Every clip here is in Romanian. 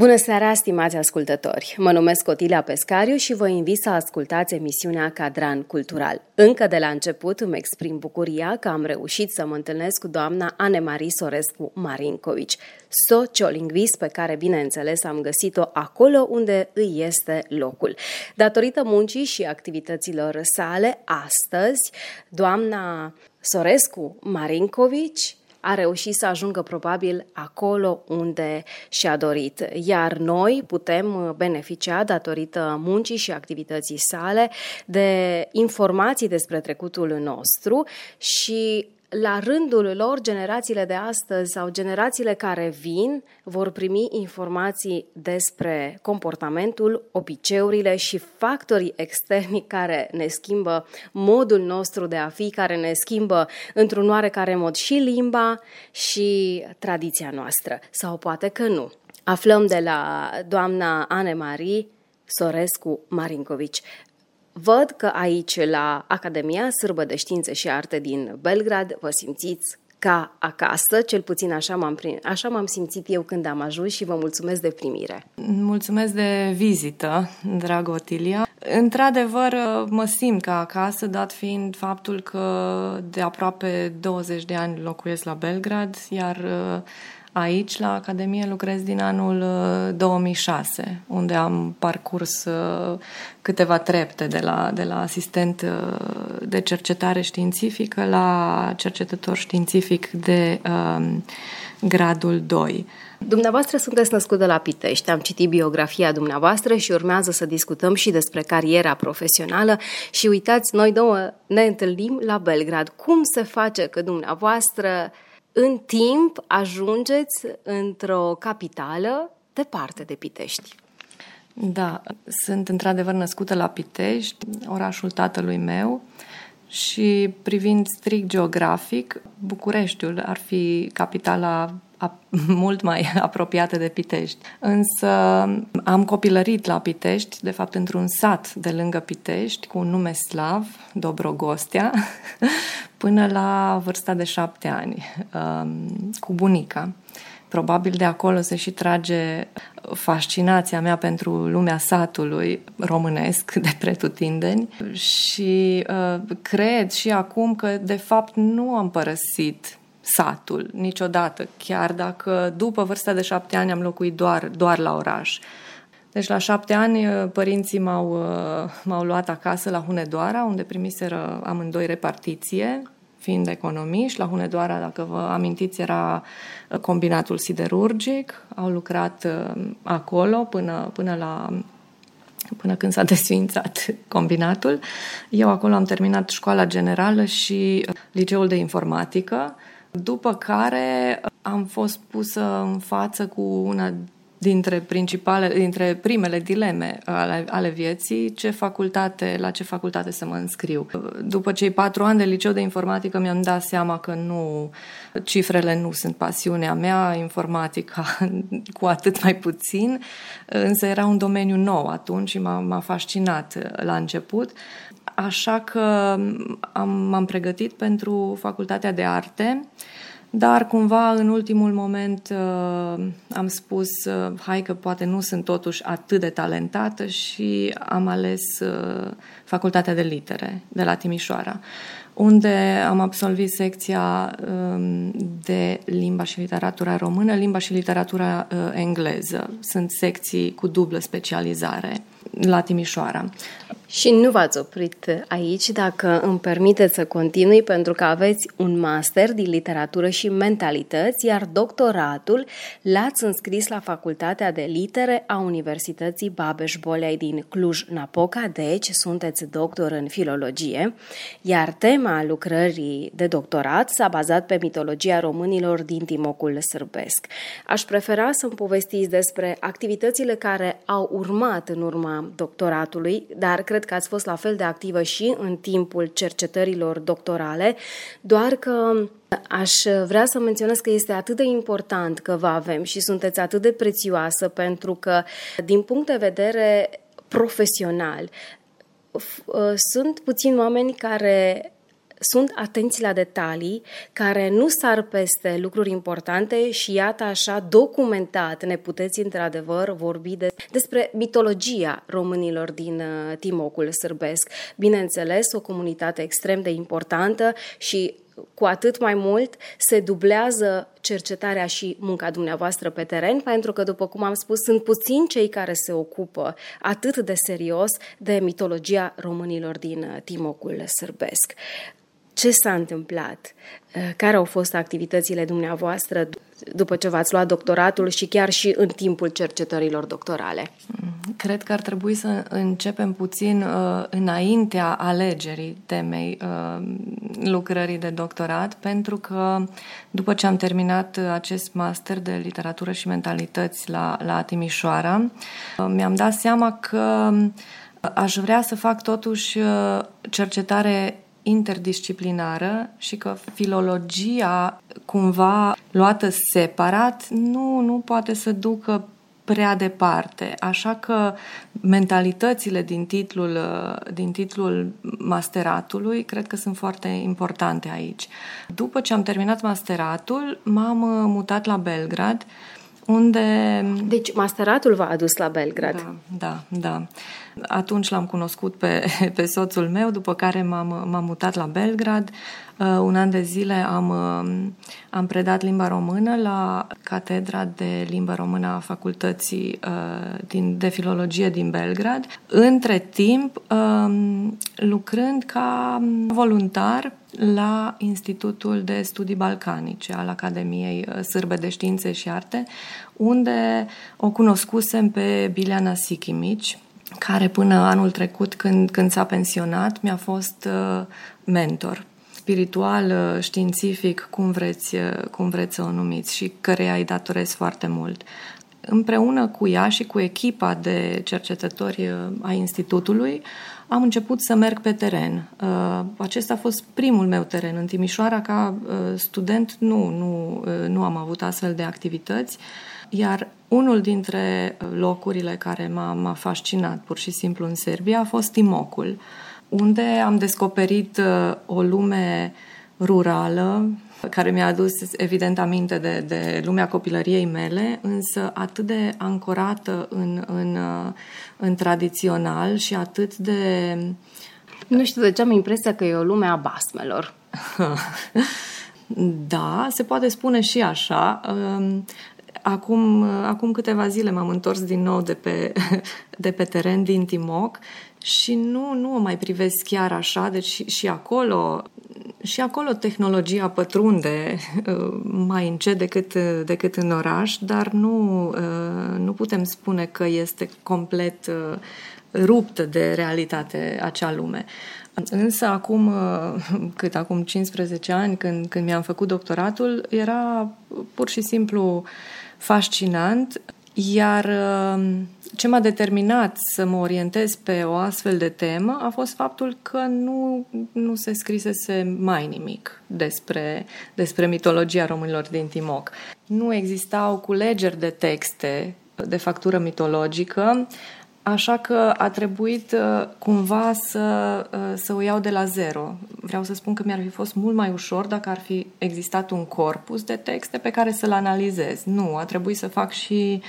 Bună seara, stimați ascultători! Mă numesc Otilia Pescariu și vă invit să ascultați emisiunea Cadran Cultural. Încă de la început îmi exprim bucuria că am reușit să mă întâlnesc cu doamna Anemarie Sorescu Marincovici, sociolingvist pe care, bineînțeles, am găsit-o acolo unde îi este locul. Datorită muncii și activităților sale, astăzi, doamna Sorescu Marincovici a reușit să ajungă probabil acolo unde și-a dorit. Iar noi putem beneficia, datorită muncii și activității sale, de informații despre trecutul nostru și la rândul lor, generațiile de astăzi sau generațiile care vin vor primi informații despre comportamentul, obiceurile și factorii externi care ne schimbă modul nostru de a fi, care ne schimbă într-un oarecare mod și limba și tradiția noastră. Sau poate că nu. Aflăm de la doamna Anne-Marie Sorescu Marincovici. Văd că aici, la Academia Sârbă de Științe și Arte din Belgrad, vă simțiți ca acasă, cel puțin așa m-am, așa m-am simțit eu când am ajuns și vă mulțumesc de primire. Mulțumesc de vizită, dragă Otilia. Într-adevăr, mă simt ca acasă, dat fiind faptul că de aproape 20 de ani locuiesc la Belgrad, iar Aici, la Academie, lucrez din anul 2006, uh, unde am parcurs uh, câteva trepte de la, de la asistent uh, de cercetare științifică la cercetător științific de um, gradul 2. Dumneavoastră sunteți născută la Pitești, am citit biografia dumneavoastră și urmează să discutăm și despre cariera profesională și uitați, noi două ne întâlnim la Belgrad. Cum se face că dumneavoastră în timp ajungeți într-o capitală departe de Pitești. Da, sunt într-adevăr născută la Pitești, orașul tatălui meu, și privind strict geografic, Bucureștiul ar fi capitala mult mai apropiată de Pitești. Însă am copilărit la Pitești, de fapt într-un sat de lângă Pitești, cu un nume slav, Dobrogostea, până la vârsta de șapte ani, um, cu bunica. Probabil de acolo se și trage fascinația mea pentru lumea satului românesc de pretutindeni și uh, cred și acum că de fapt nu am părăsit satul niciodată, chiar dacă după vârsta de șapte ani am locuit doar, doar la oraș. Deci la șapte ani uh, părinții m-au, uh, m-au luat acasă la Hunedoara, unde primiseră amândoi repartiție, fiind economiști. La Hunedoara, dacă vă amintiți, era uh, combinatul siderurgic. Au lucrat acolo până, până la până când s-a desfințat combinatul. Eu acolo am terminat școala generală și liceul de informatică, după care am fost pusă în față cu una dintre principale, dintre primele dileme ale, ale vieții, ce facultate, la ce facultate să mă înscriu. După cei patru ani de liceu de informatică mi-am dat seama că nu, cifrele nu sunt pasiunea mea, informatica cu atât mai puțin, însă era un domeniu nou atunci și m-a, m-a fascinat la început. Așa că am, m-am pregătit pentru facultatea de arte dar cumva în ultimul moment uh, am spus uh, hai că poate nu sunt totuși atât de talentată și am ales uh, facultatea de litere de la Timișoara unde am absolvit secția um, de limba și literatura română, limba și literatura engleză. Sunt secții cu dublă specializare la Timișoara. Și nu v-ați oprit aici, dacă îmi permiteți să continui, pentru că aveți un master din literatură și mentalități, iar doctoratul l-ați înscris la Facultatea de Litere a Universității Babeș-Bolyai din Cluj-Napoca, deci sunteți doctor în filologie, iar tema lucrării de doctorat s-a bazat pe mitologia românilor din Timocul sârbesc. Aș prefera să-mi povestiți despre activitățile care au urmat în urma doctoratului, dar cred cred că ați fost la fel de activă și în timpul cercetărilor doctorale, doar că Aș vrea să menționez că este atât de important că vă avem și sunteți atât de prețioasă pentru că, din punct de vedere profesional, sunt puțini oameni care sunt atenți la detalii, care nu sar peste lucruri importante și iată așa documentat ne puteți într-adevăr vorbi de, despre mitologia românilor din uh, Timocul sârbesc. Bineînțeles, o comunitate extrem de importantă și cu atât mai mult se dublează cercetarea și munca dumneavoastră pe teren, pentru că, după cum am spus, sunt puțini cei care se ocupă atât de serios de mitologia românilor din uh, Timocul sârbesc ce s-a întâmplat, uh, care au fost activitățile dumneavoastră după ce v-ați luat doctoratul și chiar și în timpul cercetărilor doctorale. Mm, cred că ar trebui să începem puțin uh, înaintea alegerii temei uh, lucrării de doctorat, pentru că după ce am terminat acest master de literatură și mentalități la, la Timișoara, uh, mi-am dat seama că aș vrea să fac totuși uh, cercetare interdisciplinară și că filologia cumva luată separat nu, nu poate să ducă prea departe. Așa că mentalitățile din titlul, din titlul masteratului cred că sunt foarte importante aici. După ce am terminat masteratul, m-am mutat la Belgrad unde... Deci masteratul v-a adus la Belgrad. Da, da, da. Atunci l-am cunoscut pe, pe soțul meu, după care m-am, m-am mutat la Belgrad. Uh, un an de zile am, uh, am predat limba română la Catedra de Limba Română a Facultății uh, din, de Filologie din Belgrad. Între timp, um, lucrând ca voluntar la Institutul de Studii Balcanice al Academiei Sârbe de Științe și Arte, unde o cunoscusem pe Bileana Sikimici, care până anul trecut, când, când s-a pensionat, mi-a fost uh, mentor spiritual, uh, științific, cum vreți, uh, cum vreți să o numiți și căreia îi datorez foarte mult. Împreună cu ea și cu echipa de cercetători a Institutului, am început să merg pe teren. Acesta a fost primul meu teren. În Timișoara, ca student, nu, nu, nu am avut astfel de activități. Iar unul dintre locurile care m-a, m-a fascinat pur și simplu în Serbia a fost Timocul, unde am descoperit uh, o lume rurală, care mi-a adus evident aminte de, de lumea copilăriei mele, însă atât de ancorată în, în, uh, în tradițional și atât de... Nu știu de ce am impresia că e o lume a basmelor. Da, se poate spune și așa. Um, Acum, acum câteva zile m-am întors din nou de pe, de pe teren din Timoc și nu, nu o mai privesc chiar așa, deci și, și acolo și acolo tehnologia pătrunde uh, mai încet decât, decât în oraș, dar nu, uh, nu putem spune că este complet uh, ruptă de realitate acea lume. Însă acum, cât acum 15 ani, când, când mi-am făcut doctoratul, era pur și simplu uh, fascinant, iar um, ce m-a determinat să mă orientez pe o astfel de temă a fost faptul că nu, nu se scrisese mai nimic despre, despre mitologia românilor din Timoc. Nu existau culegeri de texte de factură mitologică, Așa că a trebuit uh, cumva să, uh, să o iau de la zero. Vreau să spun că mi-ar fi fost mult mai ușor dacă ar fi existat un corpus de texte pe care să-l analizez. Nu, a trebuit să fac și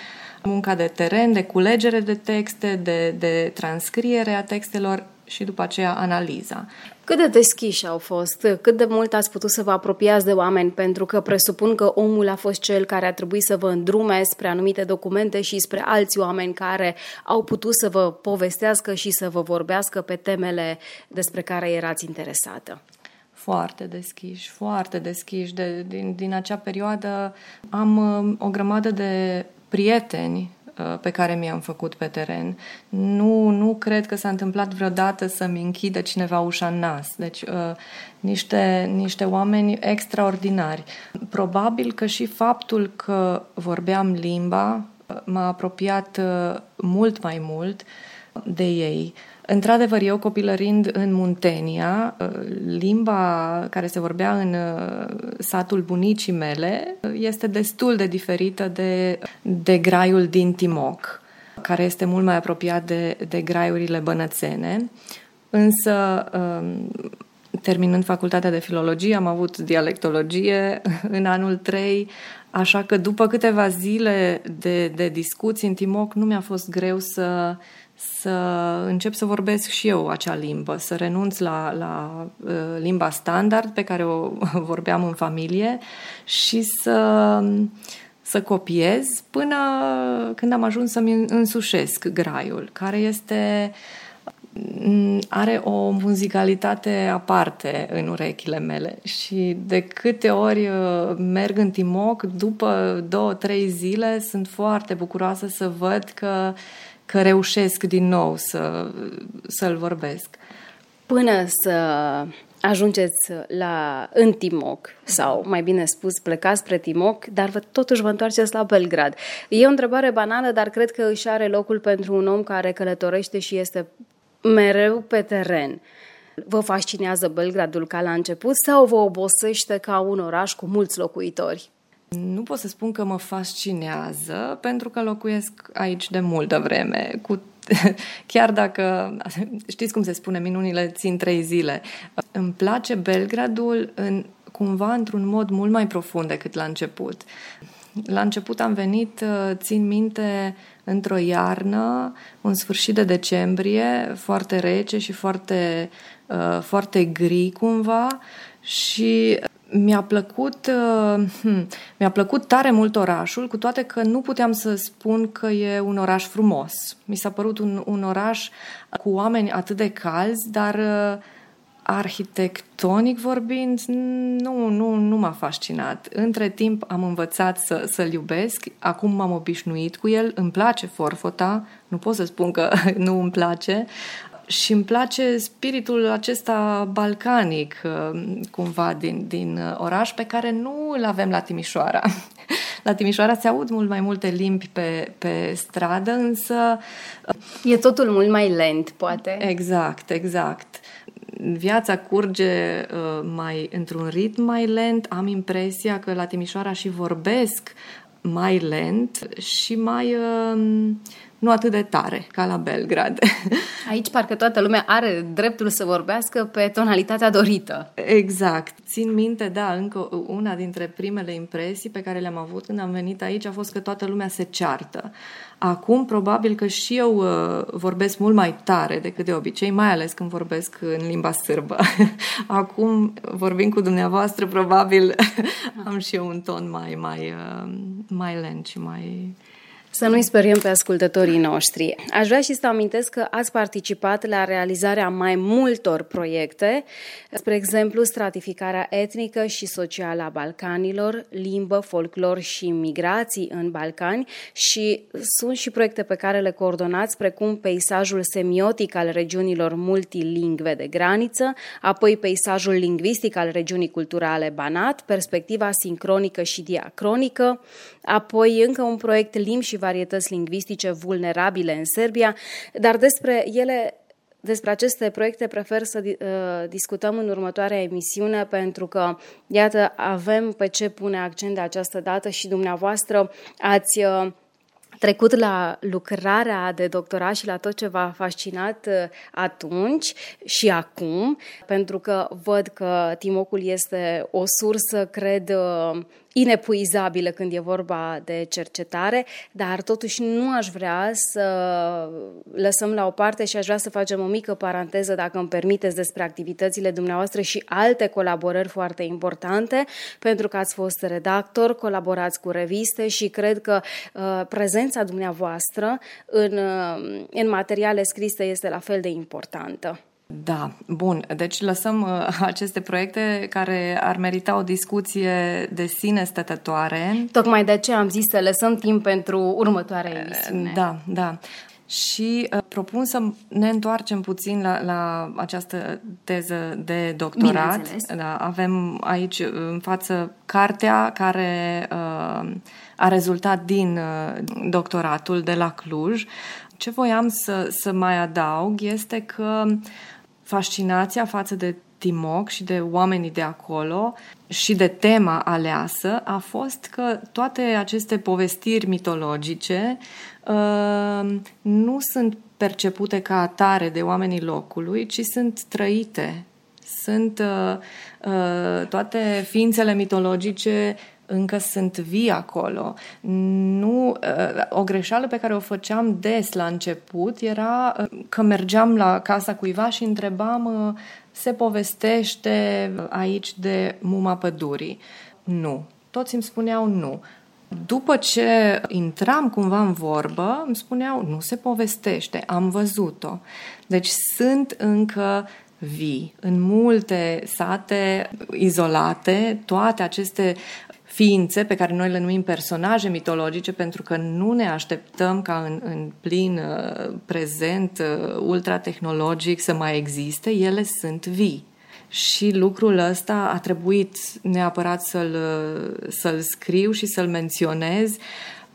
munca de teren, de culegere de texte, de, de transcriere a textelor și după aceea analiza. Cât de deschiși au fost? Cât de mult ați putut să vă apropiați de oameni? Pentru că presupun că omul a fost cel care a trebuit să vă îndrume spre anumite documente și spre alți oameni care au putut să vă povestească și să vă vorbească pe temele despre care erați interesată foarte deschiși, foarte deschiși. De, din, din acea perioadă am uh, o grămadă de prieteni uh, pe care mi-am făcut pe teren. Nu, nu cred că s-a întâmplat vreodată să-mi închidă cineva ușa în nas. Deci, uh, niște, niște oameni extraordinari. Probabil că și faptul că vorbeam limba m-a apropiat mult mai mult de ei. Într-adevăr, eu copilărind în Muntenia, limba care se vorbea în uh, satul bunicii mele este destul de diferită de, de graiul din Timoc, care este mult mai apropiat de, de graiurile bănățene. Însă, um, terminând facultatea de filologie, am avut dialectologie în anul 3, așa că după câteva zile de, de discuții în Timoc, nu mi-a fost greu să să încep să vorbesc și eu acea limbă, să renunț la, la uh, limba standard pe care o vorbeam în familie și să, să copiez până când am ajuns să-mi însușesc graiul, care este mm, are o muzicalitate aparte în urechile mele și de câte ori uh, merg în Timoc, după două, trei zile sunt foarte bucuroasă să văd că că reușesc din nou să, să-l vorbesc. Până să ajungeți la în Timoc, sau mai bine spus, plecați spre Timoc, dar vă, totuși vă întoarceți la Belgrad. E o întrebare banală, dar cred că își are locul pentru un om care călătorește și este mereu pe teren. Vă fascinează Belgradul ca la început sau vă obosește ca un oraș cu mulți locuitori? Nu pot să spun că mă fascinează, pentru că locuiesc aici de multă vreme, cu chiar dacă, știți cum se spune, minunile țin trei zile. Îmi place Belgradul în, cumva într-un mod mult mai profund decât la început. La început am venit, țin minte, într-o iarnă, un sfârșit de decembrie, foarte rece și foarte, foarte gri cumva și mi-a plăcut, uh, hmm, mi-a plăcut tare mult orașul, cu toate că nu puteam să spun că e un oraș frumos. Mi s-a părut un, un oraș cu oameni atât de calzi, dar uh, arhitectonic vorbind, nu, nu, nu m-a fascinat. Între timp am învățat să, să-l iubesc, acum m-am obișnuit cu el, îmi place Forfota, nu pot să spun că nu îmi place, și îmi place spiritul acesta balcanic, uh, cumva, din, din uh, oraș, pe care nu îl avem la Timișoara. La Timișoara se aud mult mai multe limbi pe, pe stradă, însă... Uh, e totul mult mai lent, poate. Exact, exact. Viața curge mai într-un ritm mai lent. Am impresia că la Timișoara și vorbesc mai lent și mai nu atât de tare ca la Belgrad. Aici parcă toată lumea are dreptul să vorbească pe tonalitatea dorită. Exact. Țin minte, da, încă una dintre primele impresii pe care le-am avut când am venit aici a fost că toată lumea se ceartă. Acum, probabil că și eu uh, vorbesc mult mai tare decât de obicei, mai ales când vorbesc în limba sârbă. Acum, vorbind cu dumneavoastră, probabil am și eu un ton mai, mai, uh, mai lent și mai să nu-i speriem pe ascultătorii noștri. Aș vrea și să amintesc că ați participat la realizarea mai multor proiecte, spre exemplu stratificarea etnică și socială a Balcanilor, limbă, folclor și migrații în Balcani și sunt și proiecte pe care le coordonați, precum peisajul semiotic al regiunilor multilingve de graniță, apoi peisajul lingvistic al regiunii culturale Banat, perspectiva sincronică și diacronică, apoi încă un proiect limbi și varietăți lingvistice vulnerabile în Serbia, dar despre ele despre aceste proiecte prefer să uh, discutăm în următoarea emisiune pentru că, iată, avem pe ce pune accent de această dată și dumneavoastră ați uh, trecut la lucrarea de doctorat și la tot ce v-a fascinat uh, atunci și acum, pentru că văd că Timocul este o sursă, cred, uh, inepuizabilă când e vorba de cercetare, dar totuși nu aș vrea să lăsăm la o parte și aș vrea să facem o mică paranteză, dacă îmi permiteți, despre activitățile dumneavoastră și alte colaborări foarte importante, pentru că ați fost redactor, colaborați cu reviste și cred că uh, prezența dumneavoastră în, uh, în materiale scrise este la fel de importantă. Da, bun. Deci lăsăm uh, aceste proiecte care ar merita o discuție de sine stătătoare. Tocmai de aceea am zis să lăsăm timp pentru următoarea emisiune. Da, da. Și uh, propun să ne întoarcem puțin la, la această teză de doctorat. Da, avem aici în față cartea care uh, a rezultat din uh, doctoratul de la Cluj. Ce voiam să, să mai adaug este că uh, fascinația față de Timoc și de oamenii de acolo și de tema aleasă a fost că toate aceste povestiri mitologice uh, nu sunt percepute ca atare de oamenii locului, ci sunt trăite. Sunt uh, uh, toate ființele mitologice încă sunt vii acolo. Nu, uh, o greșeală pe care o făceam des la început era uh, că mergeam la casa cuiva și întrebam uh, se povestește aici de muma pădurii. Nu. Toți îmi spuneau nu. După ce intram cumva în vorbă, îmi spuneau, nu se povestește, am văzut-o. Deci sunt încă vii. În multe sate izolate, toate aceste ființe pe care noi le numim personaje mitologice pentru că nu ne așteptăm ca în, în plin uh, prezent uh, ultratehnologic să mai existe, ele sunt vii. Și lucrul ăsta a trebuit neapărat să-l, uh, să-l scriu și să-l menționez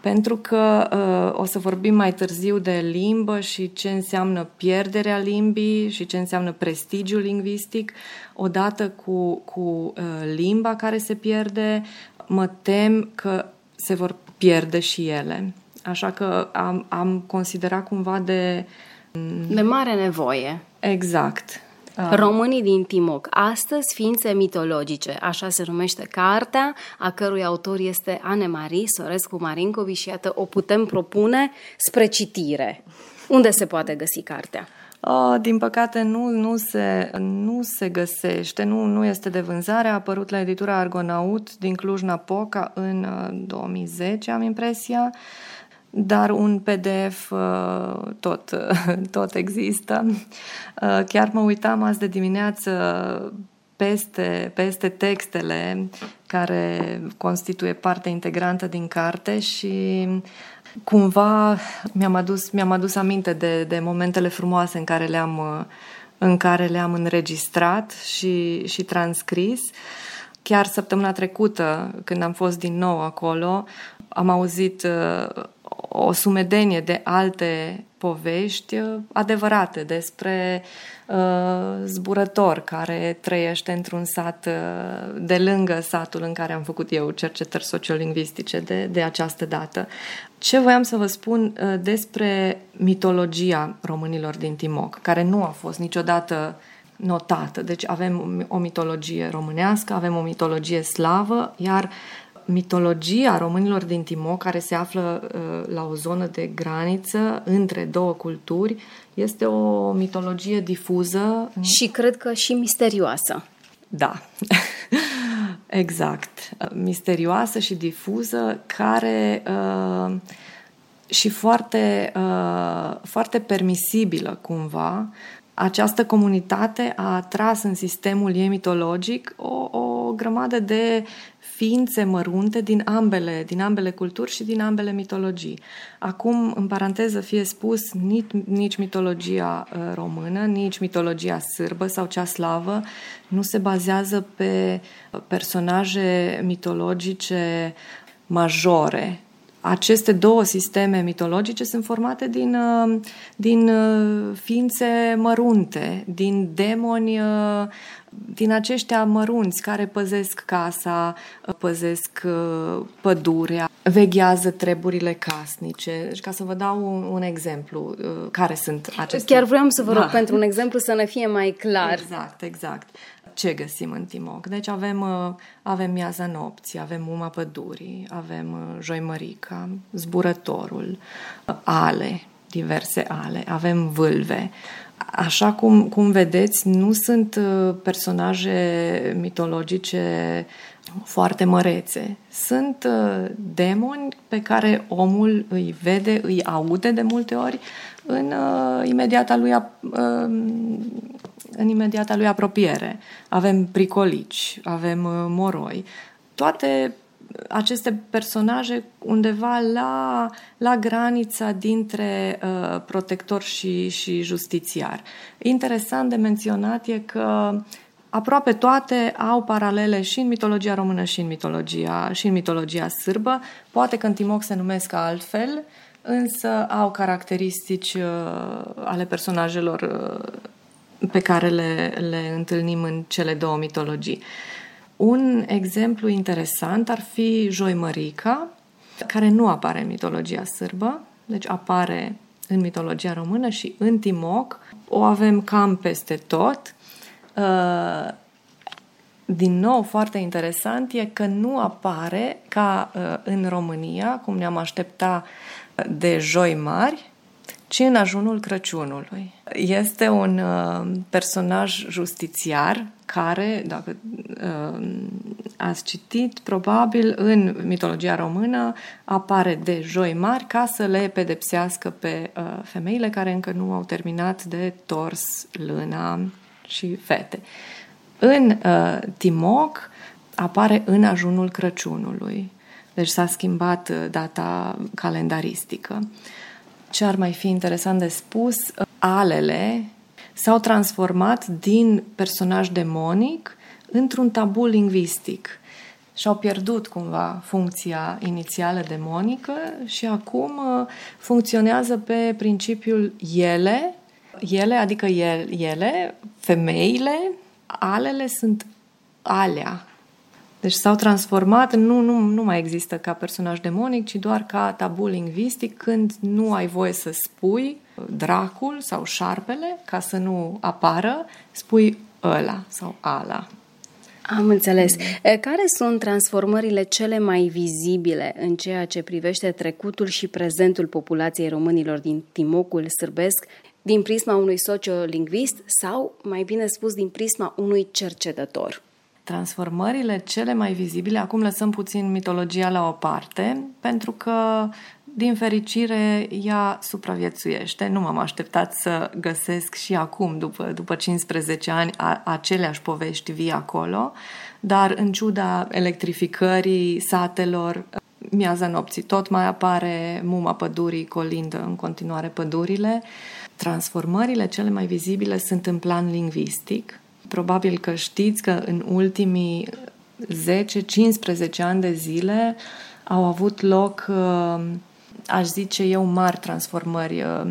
pentru că uh, o să vorbim mai târziu de limbă și ce înseamnă pierderea limbii și ce înseamnă prestigiul lingvistic, odată cu, cu uh, limba care se pierde, mă tem că se vor pierde și ele. Așa că am, am considerat cumva de... De mare nevoie. Exact. Românii din Timoc, astăzi ființe mitologice, așa se numește cartea, a cărui autor este Anne Marie Sorescu Marincovi și iată o putem propune spre citire. Unde se poate găsi cartea? Oh, din păcate nu, nu, se, nu se găsește, nu, nu este de vânzare. A apărut la editura Argonaut din Cluj-Napoca în 2010, am impresia, dar un PDF tot, tot există. Chiar mă uitam azi de dimineață peste, peste textele care constituie parte integrantă din carte și cumva mi-am adus, mi-am adus aminte de, de momentele frumoase în care le-am, în care le-am înregistrat și, și transcris. Chiar săptămâna trecută, când am fost din nou acolo, am auzit uh, o sumedenie de alte povești uh, adevărate despre uh, zburător care trăiește într-un sat uh, de lângă satul în care am făcut eu cercetări sociolingvistice de, de această dată. Ce voiam să vă spun uh, despre mitologia românilor din Timoc, care nu a fost niciodată notată. Deci avem o mitologie românească, avem o mitologie slavă, iar mitologia românilor din Timoc, care se află uh, la o zonă de graniță între două culturi, este o mitologie difuză. Și cred că și misterioasă. Da, exact. Misterioasă și difuză, care uh, și foarte, uh, foarte permisibilă cumva. Această comunitate a atras în sistemul ei mitologic o, o grămadă de ființe mărunte din ambele, din ambele culturi și din ambele mitologii. Acum, în paranteză, fie spus, nici, nici mitologia uh, română, nici mitologia sârbă sau cea slavă nu se bazează pe personaje mitologice majore, aceste două sisteme mitologice sunt formate din, uh, din uh, ființe mărunte, din demoni, uh, din aceștia mărunți care păzesc casa, păzesc pădurea, veghează treburile casnice. Deci, ca să vă dau un, un exemplu, care sunt acestea. Chiar vreau să vă rog da. pentru un exemplu să ne fie mai clar. Exact, exact ce găsim în Timoc. Deci avem, uh, avem miaza nopții, avem muma pădurii, avem uh, joimărica, zburătorul, ale, diverse ale, avem vâlve. Așa cum, cum vedeți, nu sunt personaje mitologice foarte mărețe. Sunt demoni pe care omul îi vede, îi aude de multe ori în uh, imediata lui uh, în imediata lui apropiere. Avem pricolici, avem uh, moroi. Toate aceste personaje undeva la, la granița dintre uh, protector și, și justițiar. Interesant de menționat e că aproape toate au paralele și în mitologia română și în mitologia, și în mitologia sârbă. Poate că în Timoc se numesc altfel, însă au caracteristici uh, ale personajelor uh, pe care le, le întâlnim în cele două mitologii. Un exemplu interesant ar fi Joimărica, care nu apare în mitologia sârbă, deci apare în mitologia română și în Timoc. O avem cam peste tot. Uh, din nou, foarte interesant e că nu apare ca în România, cum ne-am aștepta de joi mari, ci în ajunul Crăciunului. Este un uh, personaj justițiar care, dacă uh, ați citit, probabil în mitologia română apare de joi mari ca să le pedepsească pe uh, femeile care încă nu au terminat de tors lâna și fete. În uh, Timoc apare în ajunul Crăciunului. Deci s-a schimbat uh, data calendaristică. Ce ar mai fi interesant de spus, alele s-au transformat din personaj demonic într-un tabu lingvistic. Și-au pierdut cumva funcția inițială demonică și acum uh, funcționează pe principiul ele, ele, adică ele, femeile, alele sunt alea, deci s-au transformat, nu, nu, nu mai există ca personaj demonic, ci doar ca tabu lingvistic când nu ai voie să spui dracul sau șarpele, ca să nu apară, spui ăla sau ala. Am înțeles. Care sunt transformările cele mai vizibile în ceea ce privește trecutul și prezentul populației românilor din Timocul sârbesc din prisma unui sociolingvist sau, mai bine spus, din prisma unui cercetător? Transformările cele mai vizibile, acum lăsăm puțin mitologia la o parte, pentru că, din fericire, ea supraviețuiește. Nu m-am așteptat să găsesc și acum, după, după 15 ani, a, aceleași povești vii acolo, dar în ciuda electrificării satelor, miaza nopții tot mai apare, muma pădurii colindă în continuare pădurile. Transformările cele mai vizibile sunt în plan lingvistic, Probabil că știți că în ultimii 10-15 ani de zile au avut loc, uh, aș zice eu, mari transformări uh,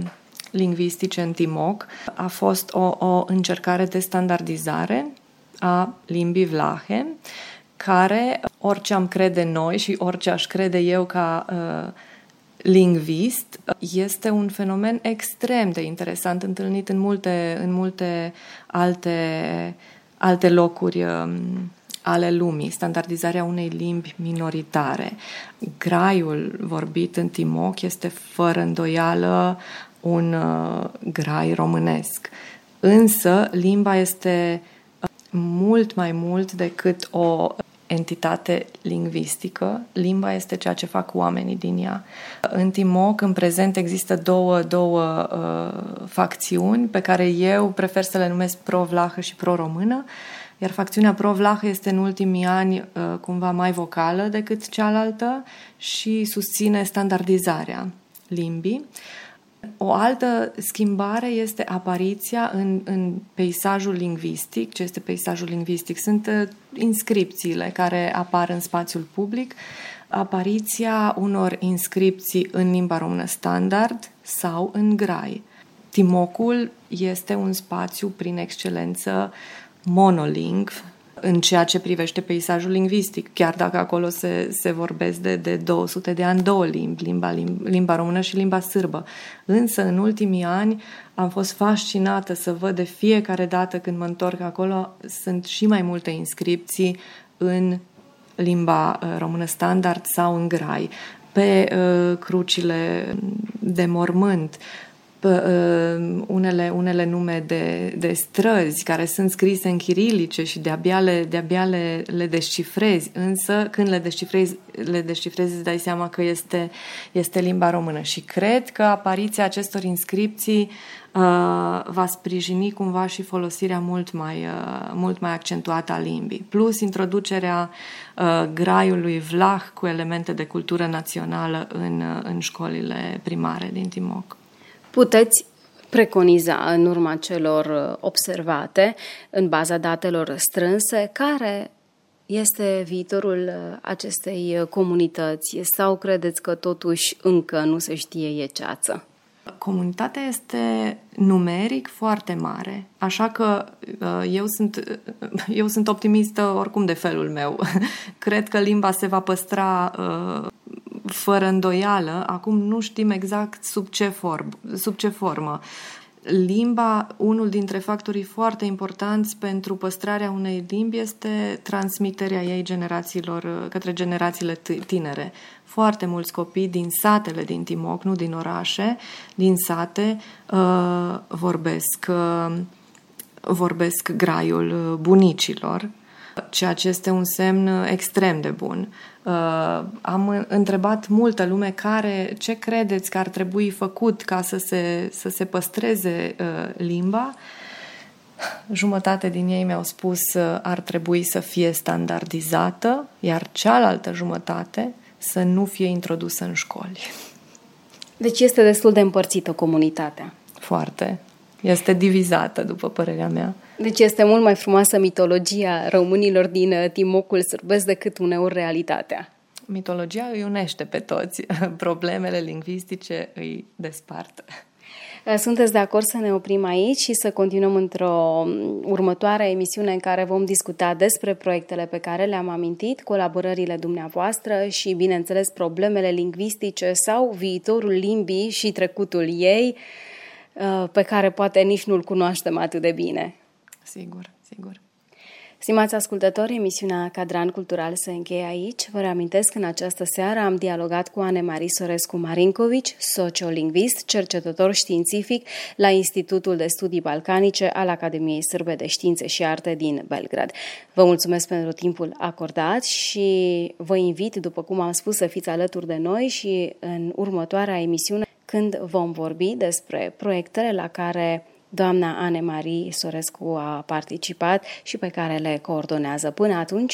lingvistice în Timoc. A fost o, o încercare de standardizare a limbii vlahe, care, orice am crede noi și orice aș crede eu ca uh, lingvist, este un fenomen extrem de interesant, întâlnit în multe, în multe alte, alte locuri um, ale lumii, standardizarea unei limbi minoritare. Graiul vorbit în Timoc este fără îndoială un uh, grai românesc. Însă limba este uh, mult mai mult decât o entitate lingvistică, limba este ceea ce fac oamenii din ea. În Timoc, în prezent, există două, două uh, facțiuni pe care eu prefer să le numesc pro-vlahă și pro-română, iar facțiunea pro-vlahă este în ultimii ani uh, cumva mai vocală decât cealaltă și susține standardizarea limbii. Uh, o altă schimbare este apariția în, în peisajul lingvistic. Ce este peisajul lingvistic? Sunt uh, inscripțiile care apar în spațiul public, apariția unor inscripții în limba română standard sau în grai. Timocul este un spațiu prin excelență monolingv, în ceea ce privește peisajul lingvistic, chiar dacă acolo se, se vorbesc de, de 200 de ani două limbi, limba, limba, limba română și limba sârbă. Însă, în ultimii ani, am fost fascinată să văd de fiecare dată când mă întorc acolo, sunt și mai multe inscripții în limba uh, română standard sau în grai, pe uh, crucile de mormânt, uh, unele, unele nume de, de străzi care sunt scrise în chirilice și de-abia le, de-abia le, le descifrezi, însă când le descifrezi, le descifrezi îți dai seama că este, este limba română. Și cred că apariția acestor inscripții uh, va sprijini cumva și folosirea mult mai, uh, mult mai accentuată a limbii. Plus introducerea uh, graiului vlah cu elemente de cultură națională în, uh, în școlile primare din Timoc. Puteți preconiza în urma celor uh, observate, în baza datelor strânse, care este viitorul uh, acestei uh, comunități sau credeți că totuși încă nu se știe e ceață? Comunitatea este numeric foarte mare, așa că eu sunt, eu sunt optimistă oricum de felul meu. Cred că limba se va păstra fără îndoială, acum nu știm exact sub ce, form, sub ce formă. Limba, unul dintre factorii foarte importanți pentru păstrarea unei limbi este transmiterea ei generațiilor, către generațiile tinere. Foarte mulți copii din satele din Timoc, nu din orașe, din sate, uh, vorbesc, uh, vorbesc graiul bunicilor, ceea ce este un semn extrem de bun. Uh, am întrebat multă lume care, ce credeți că ar trebui făcut ca să se, să se păstreze uh, limba. Jumătate din ei mi-au spus uh, ar trebui să fie standardizată, iar cealaltă jumătate să nu fie introdusă în școli. Deci este destul de împărțită comunitatea. Foarte. Este divizată, după părerea mea. Deci este mult mai frumoasă mitologia românilor din uh, Timocul sârbesc decât uneori realitatea. Mitologia îi unește pe toți, problemele lingvistice îi despart. Uh, sunteți de acord să ne oprim aici și să continuăm într-o um, următoare emisiune în care vom discuta despre proiectele pe care le-am amintit, colaborările dumneavoastră și, bineînțeles, problemele lingvistice sau viitorul limbii și trecutul ei, uh, pe care poate nici nu-l cunoaștem atât de bine. Sigur, sigur. Stimați ascultători, emisiunea Cadran Cultural se încheie aici. Vă reamintesc că în această seară am dialogat cu Anne Marie Sorescu Marinkovici, sociolingvist, cercetător științific la Institutul de Studii Balcanice al Academiei Sârbe de Științe și Arte din Belgrad. Vă mulțumesc pentru timpul acordat și vă invit, după cum am spus, să fiți alături de noi și în următoarea emisiune când vom vorbi despre proiectele la care doamna Anne Marie Sorescu a participat și pe care le coordonează. Până atunci,